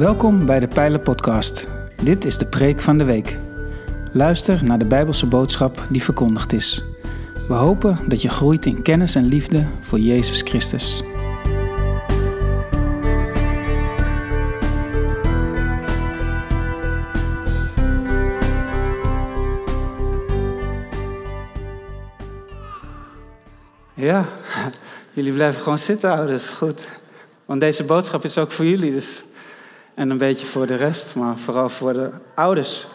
Welkom bij de Pijlen Podcast. Dit is de preek van de week. Luister naar de Bijbelse boodschap die verkondigd is. We hopen dat je groeit in kennis en liefde voor Jezus Christus. Ja, jullie blijven gewoon zitten, ouders. Goed. Want deze boodschap is ook voor jullie. Dus. En een beetje voor de rest, maar vooral voor de ouders.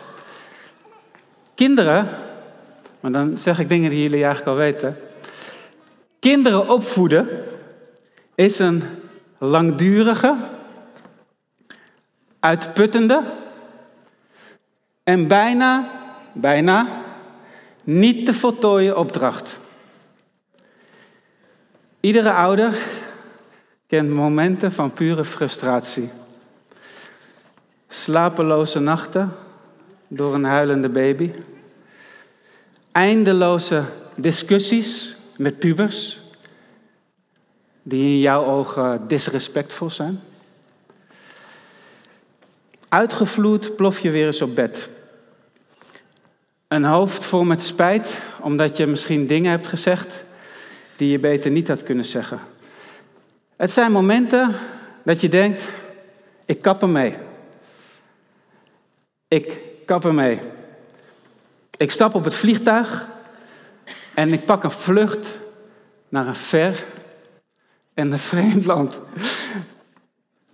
Kinderen, maar dan zeg ik dingen die jullie eigenlijk al weten. Kinderen opvoeden is een langdurige, uitputtende en bijna, bijna niet te voltooien opdracht. Iedere ouder kent momenten van pure frustratie. Slapeloze nachten door een huilende baby. Eindeloze discussies met pubers die in jouw ogen disrespectvol zijn. Uitgevloed plof je weer eens op bed. Een hoofd vol met spijt omdat je misschien dingen hebt gezegd die je beter niet had kunnen zeggen. Het zijn momenten dat je denkt, ik kap ermee. Ik kap ermee. Ik stap op het vliegtuig en ik pak een vlucht naar een ver en een vreemd land.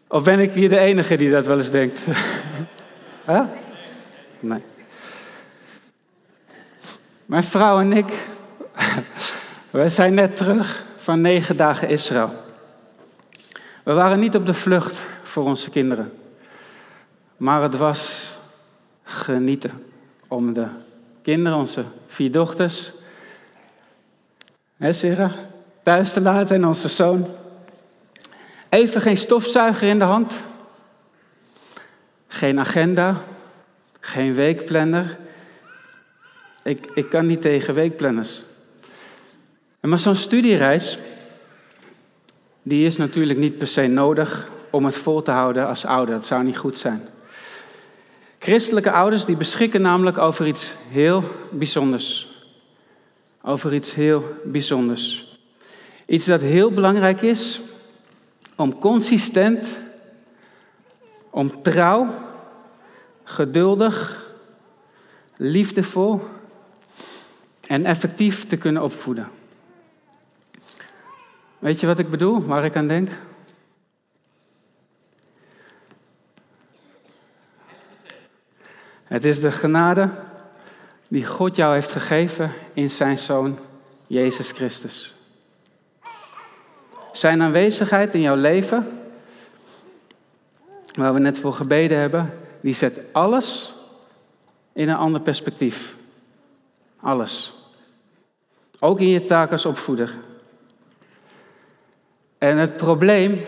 Of ben ik hier de enige die dat wel eens denkt? Nee. Mijn vrouw en ik, wij zijn net terug van negen dagen Israël. We waren niet op de vlucht voor onze kinderen, maar het was genieten om de kinderen, onze vier dochters, hè Sarah, thuis te laten en onze zoon. Even geen stofzuiger in de hand, geen agenda, geen weekplanner. Ik, ik kan niet tegen weekplanners. Maar zo'n studiereis, die is natuurlijk niet per se nodig om het vol te houden als ouder. Dat zou niet goed zijn. Christelijke ouders die beschikken namelijk over iets heel bijzonders. Over iets heel bijzonders. Iets dat heel belangrijk is om consistent, om trouw, geduldig, liefdevol en effectief te kunnen opvoeden. Weet je wat ik bedoel, waar ik aan denk? Het is de genade die God jou heeft gegeven in zijn Zoon Jezus Christus. Zijn aanwezigheid in jouw leven, waar we net voor gebeden hebben, die zet alles in een ander perspectief. Alles. Ook in je taak als opvoeder. En het probleem,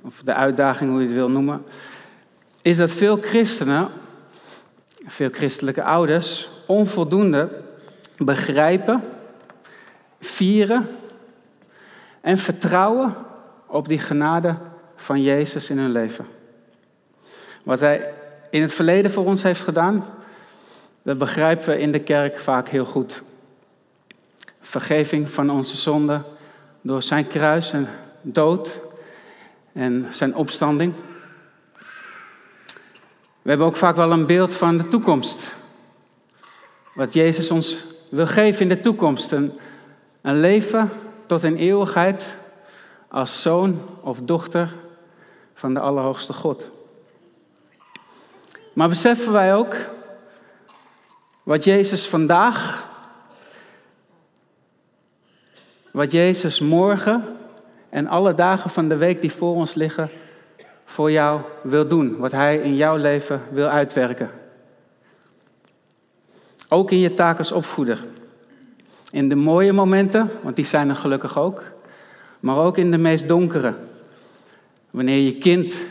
of de uitdaging hoe je het wil noemen, is dat veel christenen veel christelijke ouders onvoldoende begrijpen, vieren en vertrouwen op die genade van Jezus in hun leven. Wat Hij in het verleden voor ons heeft gedaan, begrijpen we in de kerk vaak heel goed. Vergeving van onze zonden door zijn kruis en dood en zijn opstanding. We hebben ook vaak wel een beeld van de toekomst. Wat Jezus ons wil geven in de toekomst. Een, leven tot in eeuwigheid als zoon of dochter van de Allerhoogste God. Maar beseffen wij ook wat Jezus vandaag, wat Jezus morgen en alle dagen van de week die voor ons liggen, voor jou wil doen, wat Hij in jouw leven wil uitwerken. Ook in je taak als opvoeder. In de mooie momenten, want die zijn er gelukkig ook, maar ook in de meest donkere. Wanneer je kind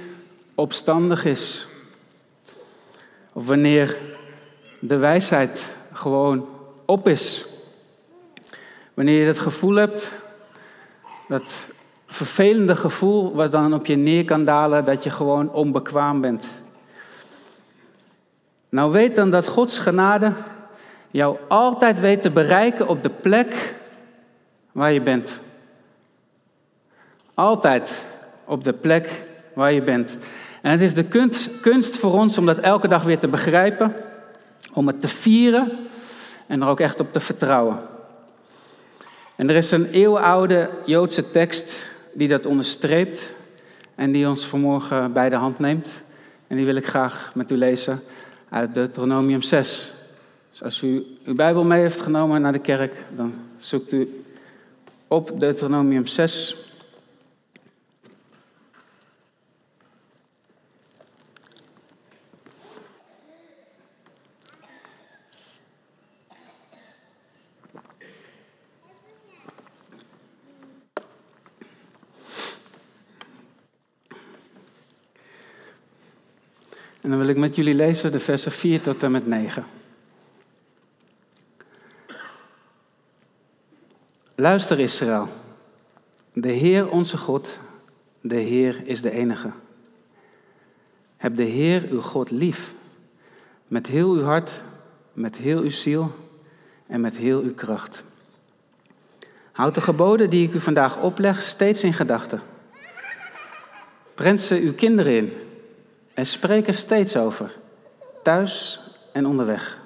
opstandig is, of wanneer de wijsheid gewoon op is. Wanneer je het gevoel hebt dat vervelende gevoel wat dan op je neer kan dalen dat je gewoon onbekwaam bent. Nou weet dan dat Gods genade jou altijd weet te bereiken op de plek waar je bent. Altijd op de plek waar je bent. En het is de kunst, kunst voor ons om dat elke dag weer te begrijpen, om het te vieren en er ook echt op te vertrouwen. En er is een eeuwenoude Joodse tekst die dat onderstreept en die ons vanmorgen bij de hand neemt. En die wil ik graag met u lezen uit Deuteronomium 6. Dus als u uw Bijbel mee heeft genomen naar de kerk, dan zoekt u op Deuteronomium 6. En dan wil ik met jullie lezen de versen 4 tot en met 9. Luister Israël. De Heer onze God, de Heer is de enige. Heb de Heer uw God lief. Met heel uw hart, met heel uw ziel en met heel uw kracht. Houd de geboden die ik u vandaag opleg steeds in gedachten. Prent ze uw kinderen in en spreek er steeds over, thuis en onderweg.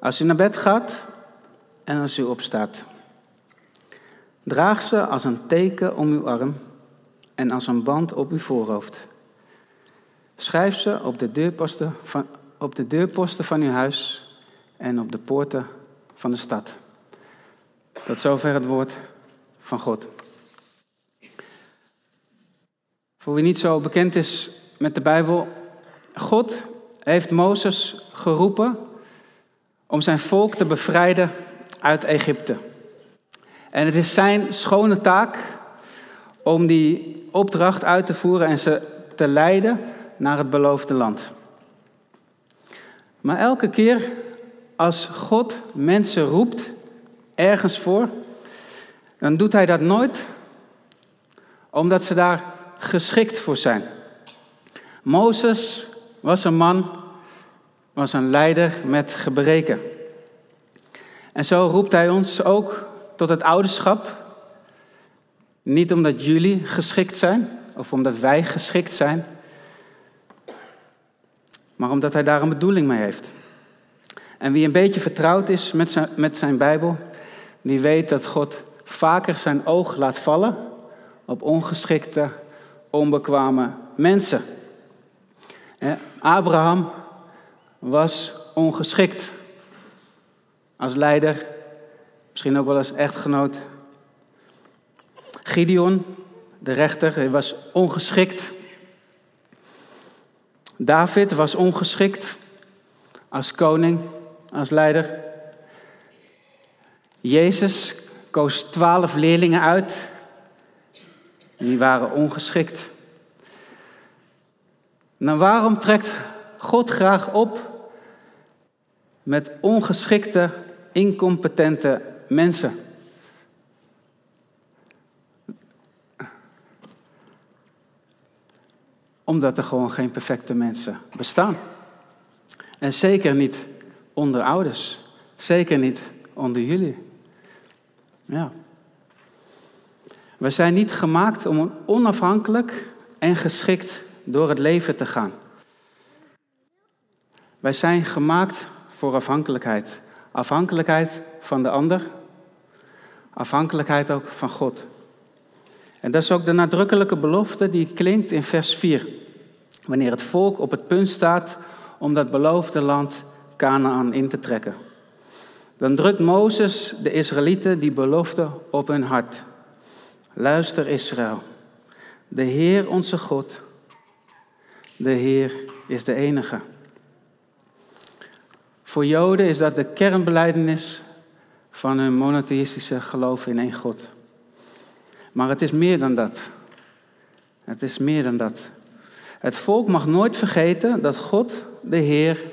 Als u naar bed gaat en als u opstaat. Draag ze als een teken om uw arm en als een band op uw voorhoofd. Schrijf ze op de deurposten van, op de deurposten van uw huis en op de poorten van de stad. Tot zover het woord van God. Voor wie niet zo bekend is met de Bijbel. God heeft Mozes geroepen om zijn volk te bevrijden uit Egypte. En het is zijn schone taak om die opdracht uit te voeren en ze te leiden naar het beloofde land. Maar elke keer als God mensen roept ergens voor, dan doet hij dat nooit omdat ze daar geschikt voor zijn. Mozes was een man, was een leider met gebreken. En zo roept hij ons ook tot het ouderschap. Niet omdat jullie geschikt zijn of omdat wij geschikt zijn, maar omdat hij daar een bedoeling mee heeft. En wie een beetje vertrouwd is met zijn, met zijn Bijbel, die weet dat God vaker zijn oog laat vallen op ongeschikte, onbekwame mensen. Abraham was ongeschikt als leider, misschien ook wel als echtgenoot. Gideon, de rechter, was ongeschikt. David was ongeschikt als koning, als leider. Jezus koos twaalf leerlingen uit. Die waren ongeschikt. Nou, waarom trekt God graag op met ongeschikte, incompetente mensen? Omdat er gewoon geen perfecte mensen bestaan. En zeker niet onder ouders. Zeker niet onder jullie. Ja. We zijn niet gemaakt om onafhankelijk en geschikt door het leven te gaan. Wij zijn gemaakt voor afhankelijkheid. Afhankelijkheid van de ander, afhankelijkheid ook van God. En dat is ook de nadrukkelijke belofte die klinkt in vers 4. Wanneer het volk op het punt staat om dat beloofde land Canaan in te trekken. Dan drukt Mozes de Israëlieten die belofte op hun hart. Luister Israël, de Heer onze God de Heer is de enige. Voor Joden is dat de kernbeleidenis van hun monotheïstische geloof in één God. Maar het is meer dan dat. Het is meer dan dat. Het volk mag nooit vergeten dat God, de Heer,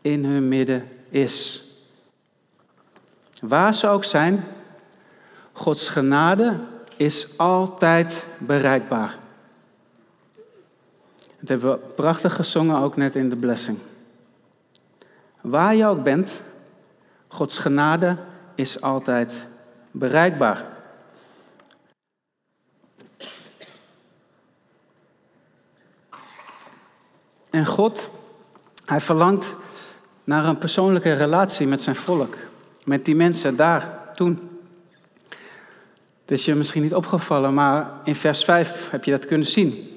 in hun midden is. Waar ze ook zijn, Gods genade is altijd bereikbaar. Dat hebben we prachtig gezongen ook net in de blessing. Waar je ook bent, Gods genade is altijd bereikbaar. En God, hij verlangt naar een persoonlijke relatie met zijn volk, met die mensen daar toen. Het is je misschien niet opgevallen, maar in vers 5 heb je dat kunnen zien.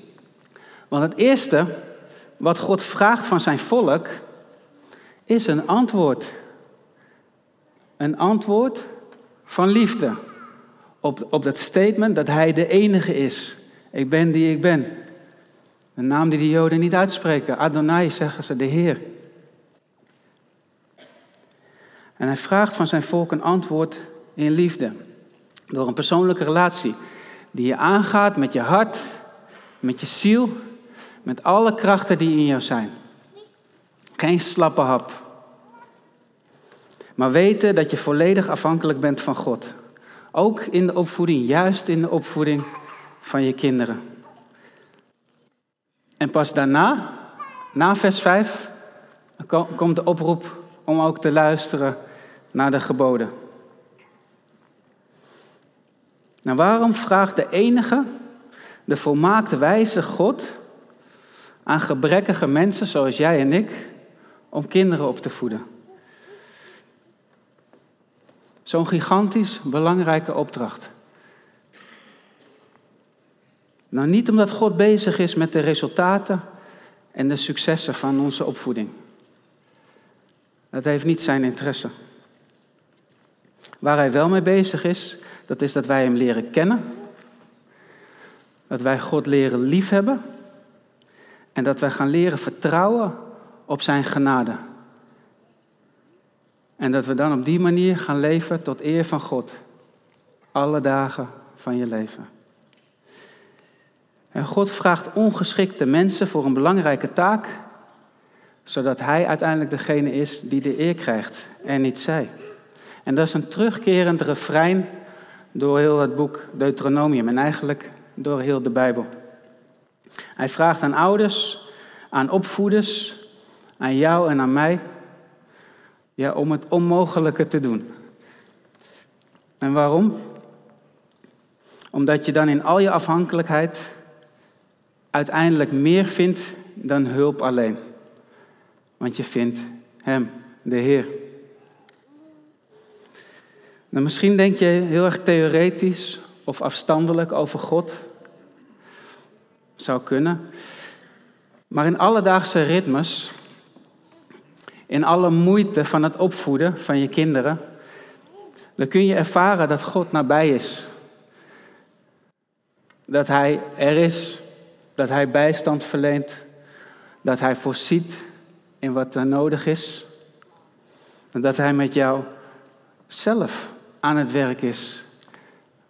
Want het eerste wat God vraagt van zijn volk is een antwoord. Een antwoord van liefde op, op dat statement dat hij de enige is. Ik ben die ik ben. Een naam die de Joden niet uitspreken. Adonai zeggen ze, de Heer. En hij vraagt van zijn volk een antwoord in liefde. Door een persoonlijke relatie die je aangaat met je hart, met je ziel, met alle krachten die in jou zijn. Geen slappe hap. Maar weten dat je volledig afhankelijk bent van God. Ook in de opvoeding, juist in de opvoeding van je kinderen. En pas daarna, na vers 5, komt de oproep om ook te luisteren naar de geboden. Nou, waarom vraagt de enige, de volmaakte wijze God aan gebrekkige mensen zoals jij en ik om kinderen op te voeden? Zo'n gigantisch belangrijke opdracht. Nou, niet omdat God bezig is met de resultaten en de successen van onze opvoeding. Dat heeft niet zijn interesse. Waar hij wel mee bezig is, dat is dat wij hem leren kennen. Dat wij God leren liefhebben. En dat wij gaan leren vertrouwen op zijn genade. En dat we dan op die manier gaan leven tot eer van God. Alle dagen van je leven. En God vraagt ongeschikte mensen voor een belangrijke taak, zodat Hij uiteindelijk degene is die de eer krijgt en niet zij. En dat is een terugkerend refrein door heel het boek Deuteronomium en eigenlijk door heel de Bijbel. Hij vraagt aan ouders, aan opvoeders, aan jou en aan mij, ja, om het onmogelijke te doen. En waarom? Omdat je dan in al je afhankelijkheid uiteindelijk meer vindt dan hulp alleen. Want je vindt Hem, de Heer. Nou, misschien denk je heel erg theoretisch of afstandelijk over God. Zou kunnen. Maar in alledaagse ritmes, in alle moeite van het opvoeden van je kinderen, dan kun je ervaren dat God nabij is. Dat Hij er is, dat Hij bijstand verleent, dat Hij voorziet in wat er nodig is. En dat Hij met jou zelf aan het werk is.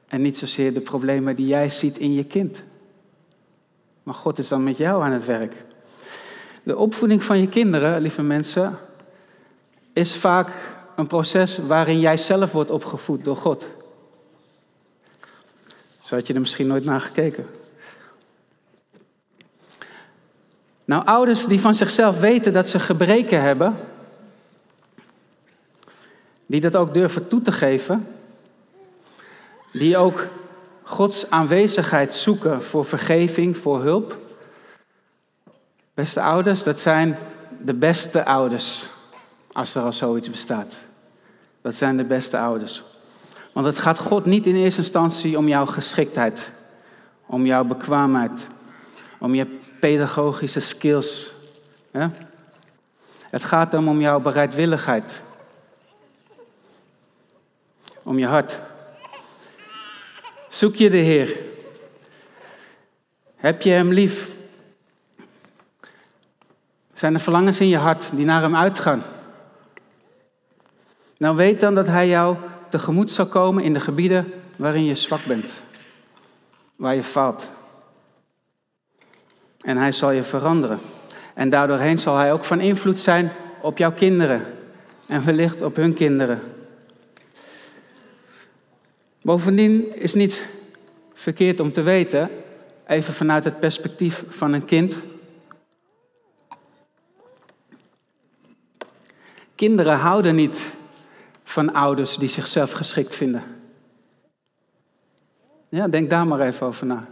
En niet zozeer de problemen die jij ziet in je kind. Maar God is dan met jou aan het werk. De opvoeding van je kinderen, lieve mensen, is vaak een proces waarin jij zelf wordt opgevoed door God. Zo had je er misschien nooit naar gekeken. Nou, ouders die van zichzelf weten dat ze gebreken hebben, die dat ook durven toe te geven, die ook Gods aanwezigheid zoeken voor vergeving, voor hulp. Beste ouders, dat zijn de beste ouders, als er al zoiets bestaat. Dat zijn de beste ouders. Want het gaat God niet in eerste instantie om jouw geschiktheid, om jouw bekwaamheid, om je pedagogische skills. Het gaat hem om jouw bereidwilligheid, om je hart. Zoek je de Heer? Heb je Hem lief? Zijn er verlangens in je hart die naar Hem uitgaan? Nou weet dan dat Hij jou tegemoet zal komen in de gebieden waarin je zwak bent, waar je faalt. En Hij zal je veranderen. En daardoorheen zal Hij ook van invloed zijn op jouw kinderen en wellicht op hun kinderen. Bovendien is niet verkeerd om te weten, even vanuit het perspectief van een kind. Kinderen houden niet van ouders die zichzelf geschikt vinden. Ja, denk daar maar even over na.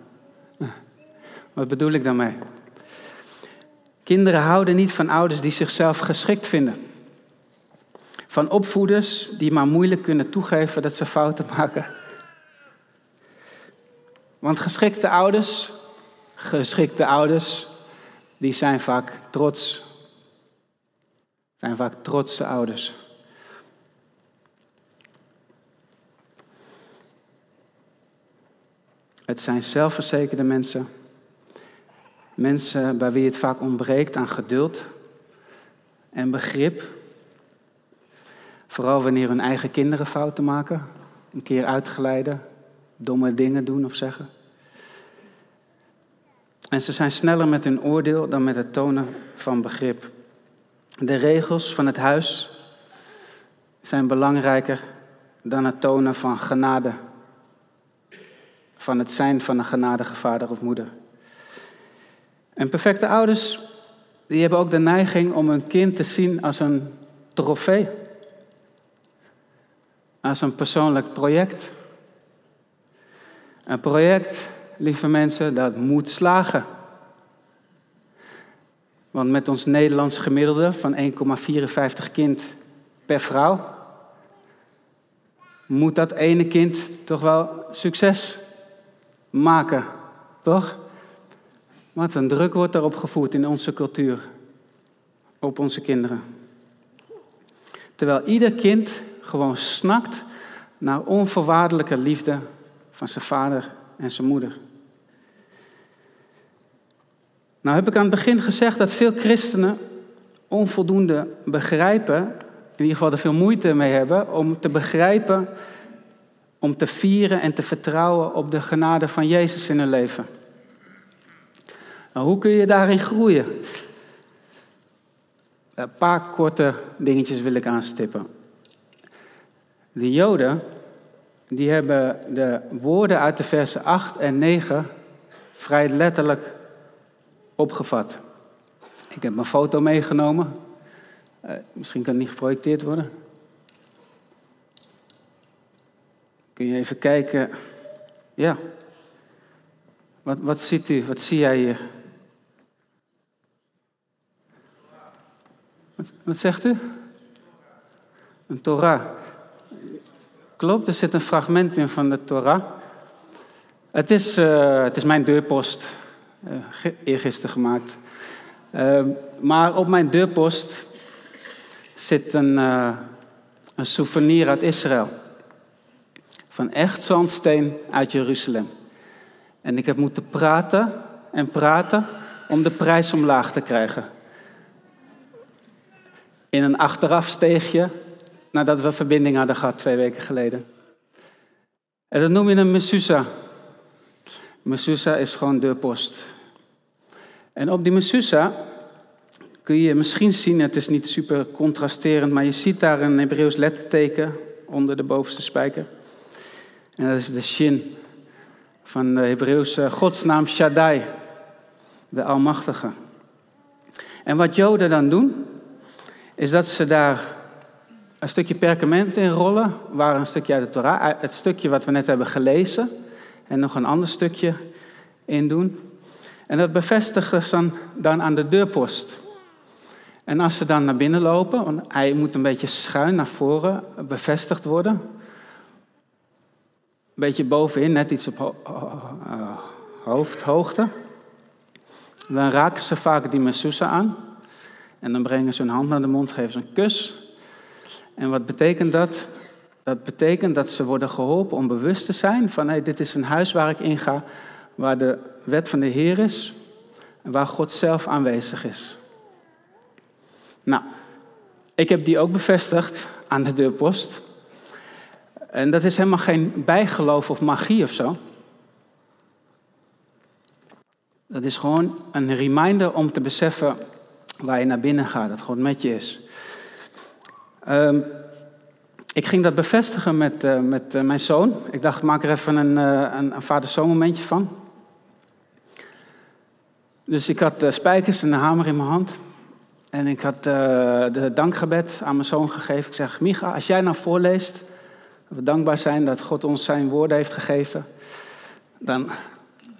Wat bedoel ik daarmee? Kinderen houden niet van ouders die zichzelf geschikt vinden. Van opvoeders die maar moeilijk kunnen toegeven dat ze fouten maken. Want geschikte ouders, geschikte ouders, die zijn vaak trots. Zijn vaak trotse ouders. Het zijn zelfverzekerde mensen. Mensen bij wie het vaak ontbreekt aan geduld en begrip. Vooral wanneer hun eigen kinderen fouten maken, een keer uitgeleiden, domme dingen doen of zeggen. En ze zijn sneller met hun oordeel dan met het tonen van begrip. De regels van het huis zijn belangrijker dan het tonen van genade. Van het zijn van een genadige vader of moeder. En perfecte ouders, die hebben ook de neiging om hun kind te zien als een trofee. Als een persoonlijk project. Een project, lieve mensen, dat moet slagen. Want met ons Nederlands gemiddelde van 1,54 kind per vrouw, moet dat ene kind toch wel succes maken, toch? Wat een druk wordt daarop gevoerd in onze cultuur, op onze kinderen. Terwijl ieder kind gewoon snakt naar onvoorwaardelijke liefde van zijn vader en zijn moeder. Nou heb ik aan het begin gezegd dat veel christenen onvoldoende begrijpen, in ieder geval er veel moeite mee hebben, om te begrijpen, om te vieren en te vertrouwen op de genade van Jezus in hun leven. Nou, hoe kun je daarin groeien? Een paar korte dingetjes wil ik aanstippen. De Joden, die hebben de woorden uit de versen 8 en 9 vrij letterlijk opgevat. Ik heb mijn foto meegenomen. Uh, misschien kan het niet geprojecteerd worden. Kun je even kijken. Ja. Wat, wat ziet u? Wat zie jij hier? Wat, wat zegt u? Een Torah. Klopt, er zit een fragment in van de Torah. Het is, uh, het is mijn deurpost, uh, eergisteren gemaakt. Uh, maar op mijn deurpost zit een, een souvenir uit Israël. Van echt zandsteen uit Jeruzalem. En ik heb moeten praten en praten om de prijs omlaag te krijgen in een achterafsteegje nadat we verbinding hadden gehad twee weken geleden. En dat noem je een Mesusa. Mesusa is gewoon deurpost. En op die Mesusa kun je misschien zien, het is niet super contrasterend, maar je ziet daar een Hebreeuws letterteken onder de bovenste spijker. En dat is de Shin van de Hebreeuwse godsnaam Shaddai, de Almachtige. En wat Joden dan doen, is dat ze daar een stukje perkament in rollen, waar een stukje uit de Torah, het stukje wat we net hebben gelezen, en nog een ander stukje in doen. En dat bevestigen ze dan, aan de deurpost. En als ze dan naar binnen lopen, want hij moet een beetje schuin naar voren bevestigd worden. Een beetje bovenin, net iets op uh, hoofdhoogte. Dan raken ze vaak die Mesusa aan. En dan brengen ze hun hand naar de mond, geven ze een kus. En wat betekent dat? Dat betekent dat ze worden geholpen om bewust te zijn van hey, dit is een huis waar ik in ga, waar de wet van de Heer is en waar God zelf aanwezig is. Nou, ik heb die ook bevestigd aan de deurpost. En dat is helemaal geen bijgeloof of magie of zo. Dat is gewoon een reminder om te beseffen waar je naar binnen gaat, dat God met je is. Um, ik ging dat bevestigen met, uh, met uh, mijn zoon. Ik dacht, maak er even een, uh, een, een vader-zoon momentje van. Dus ik had spijkers en een hamer in mijn hand. En ik had de dankgebed aan mijn zoon gegeven. Ik zeg, Micha, als jij nou voorleest, dat we dankbaar zijn dat God ons zijn woorden heeft gegeven. Dan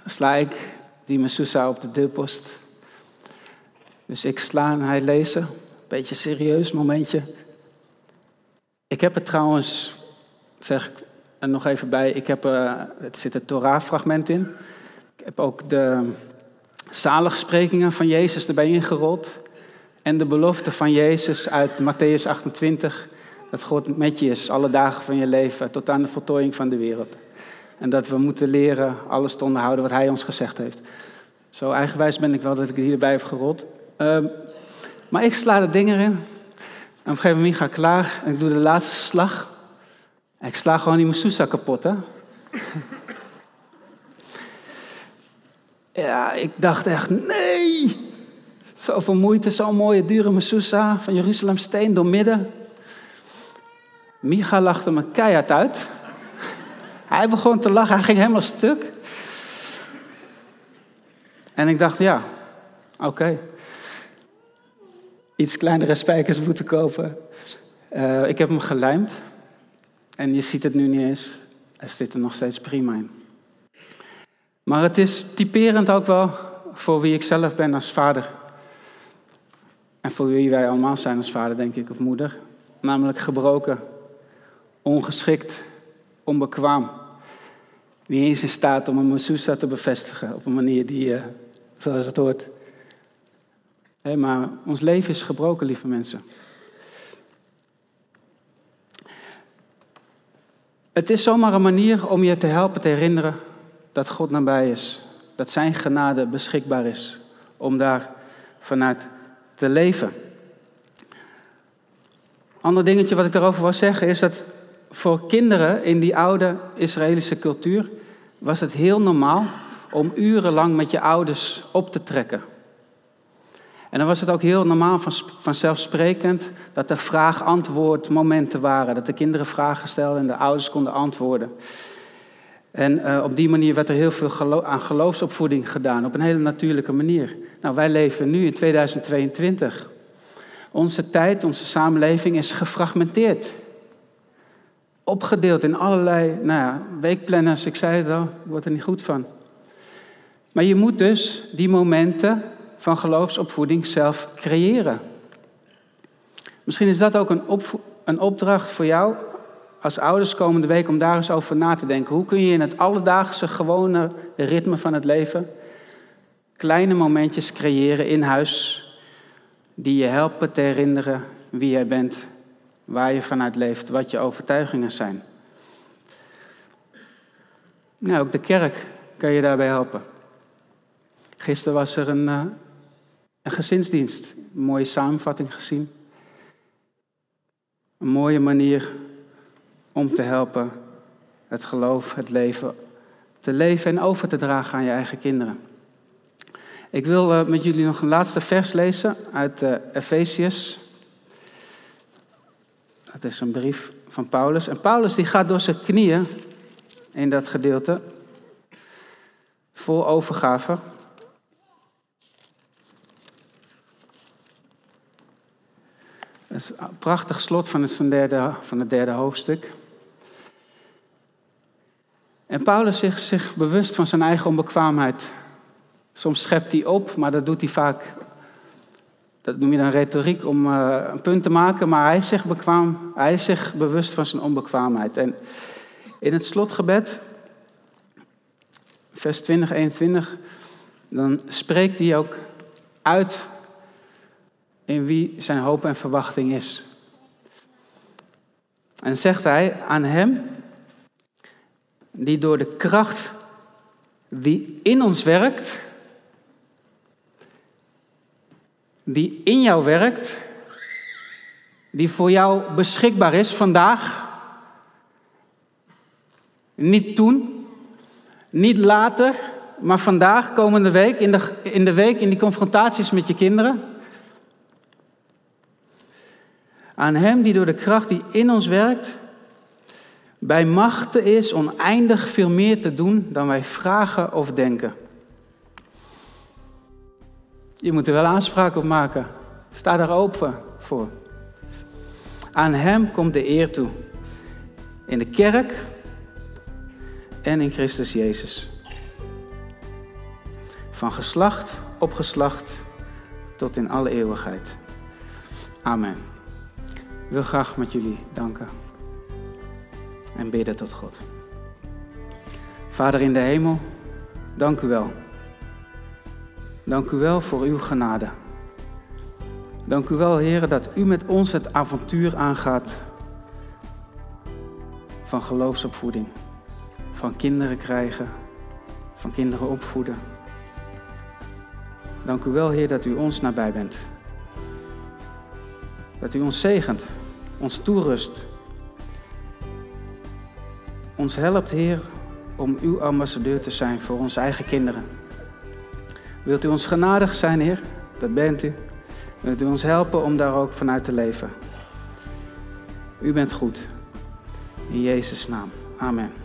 sla ik die Mesusa op de deurpost. Dus ik sla en hij lezen. Beetje serieus momentje. Ik heb er trouwens, zeg ik er nog even bij, ik heb, er zit een Torah-fragment in. Ik heb ook de zaligsprekingen van Jezus erbij ingerold. En de belofte van Jezus uit Matthäus 28, dat God met je is alle dagen van je leven, tot aan de voltooiing van de wereld. En dat we moeten leren alles te onderhouden wat Hij ons gezegd heeft. Zo eigenwijs ben ik wel dat ik het hierbij heb gerold. Uh, maar ik sla de dingen erin. En op een gegeven moment ga ik klaar en ik doe de laatste slag. En ik sla gewoon die Masusa kapot, hè. ja, ik dacht echt, nee! Zoveel moeite, zo'n mooie, dure Masusa van Jeruzalem steen door midden. Micha lachte me keihard uit. Hij begon te lachen, hij ging helemaal stuk. En ik dacht, ja, oké iets kleinere spijkers moeten kopen. Uh, ik heb hem gelijmd. En je ziet het nu niet eens. Er zit er nog steeds prima in. Maar het is typerend ook wel voor wie ik zelf ben als vader. En voor wie wij allemaal zijn als vader, denk ik, of moeder. Namelijk gebroken, ongeschikt, onbekwaam. Wie eens in staat om een Masusa te bevestigen op een manier die, uh, zoals het hoort, Hey, maar ons leven is gebroken, lieve mensen. Het is zomaar een manier om je te helpen te herinneren dat God nabij is. Dat zijn genade beschikbaar is om daar vanuit te leven. Ander dingetje wat ik daarover wil zeggen is dat voor kinderen in die oude Israëlische cultuur was het heel normaal om urenlang met je ouders op te trekken. En dan was het ook heel normaal, vanzelfsprekend, dat er vraag-antwoord momenten waren. Dat de kinderen vragen stelden en de ouders konden antwoorden. En uh, op die manier werd er heel veel aan geloofsopvoeding gedaan, op een hele natuurlijke manier. Nou, wij leven nu in 2022. Onze tijd, onze samenleving is gefragmenteerd. Opgedeeld in allerlei nou ja, weekplanners, ik zei het al, ik word er niet goed van. Maar je moet dus die momenten van geloofsopvoeding zelf creëren. Misschien is dat ook een, een opdracht voor jou als ouders komende week om daar eens over na te denken. Hoe kun je in het alledaagse, gewone ritme van het leven kleine momentjes creëren in huis die je helpen te herinneren wie jij bent, waar je vanuit leeft, wat je overtuigingen zijn. Nou, ook de kerk kan je daarbij helpen. Gisteren was er een, eh, een gezinsdienst, een mooie samenvatting gezien. Een mooie manier om te helpen het geloof, het leven te leven en over te dragen aan je eigen kinderen. Ik wil uh, met jullie nog een laatste vers lezen uit uh, Efeziërs. Dat is een brief van Paulus. En Paulus die gaat door zijn knieën in dat gedeelte. Vol overgave. Is een prachtig slot van het, derde, van het hoofdstuk. En Paulus is zich bewust van zijn eigen onbekwaamheid. Soms schept hij op, maar dat doet hij vaak. Dat noem je dan retoriek om uh, een punt te maken, maar hij is, zich bekwaam, hij is zich bewust van zijn onbekwaamheid. En in het slotgebed, vers 20, 21, dan spreekt hij ook uit in wie zijn hoop en verwachting is. En zegt hij aan hem, die door de kracht die in ons werkt, die in jou werkt, die voor jou beschikbaar is vandaag, niet toen, niet later, maar vandaag, komende week, in de, in de week, in die confrontaties met je kinderen. Aan Hem die door de kracht die in ons werkt, bij machten is oneindig veel meer te doen dan wij vragen of denken. Je moet er wel aanspraak op maken. Sta daar open voor. Aan Hem komt de eer toe. In de kerk en in Christus Jezus. Van geslacht op geslacht tot in alle eeuwigheid. Amen. Wil graag met jullie danken en bidden tot God. Vader in de hemel, dank u wel. Dank u wel voor uw genade. Dank u wel, Heer, dat u met ons het avontuur aangaat van geloofsopvoeding, van kinderen krijgen, van kinderen opvoeden. Dank u wel, Heer, dat u ons nabij bent. Dat u ons zegent, ons toerust. Ons helpt, Heer, om uw ambassadeur te zijn voor onze eigen kinderen. Wilt u ons genadig zijn, Heer? Dat bent u. Wilt u ons helpen om daar ook vanuit te leven? U bent goed. In Jezus' naam. Amen.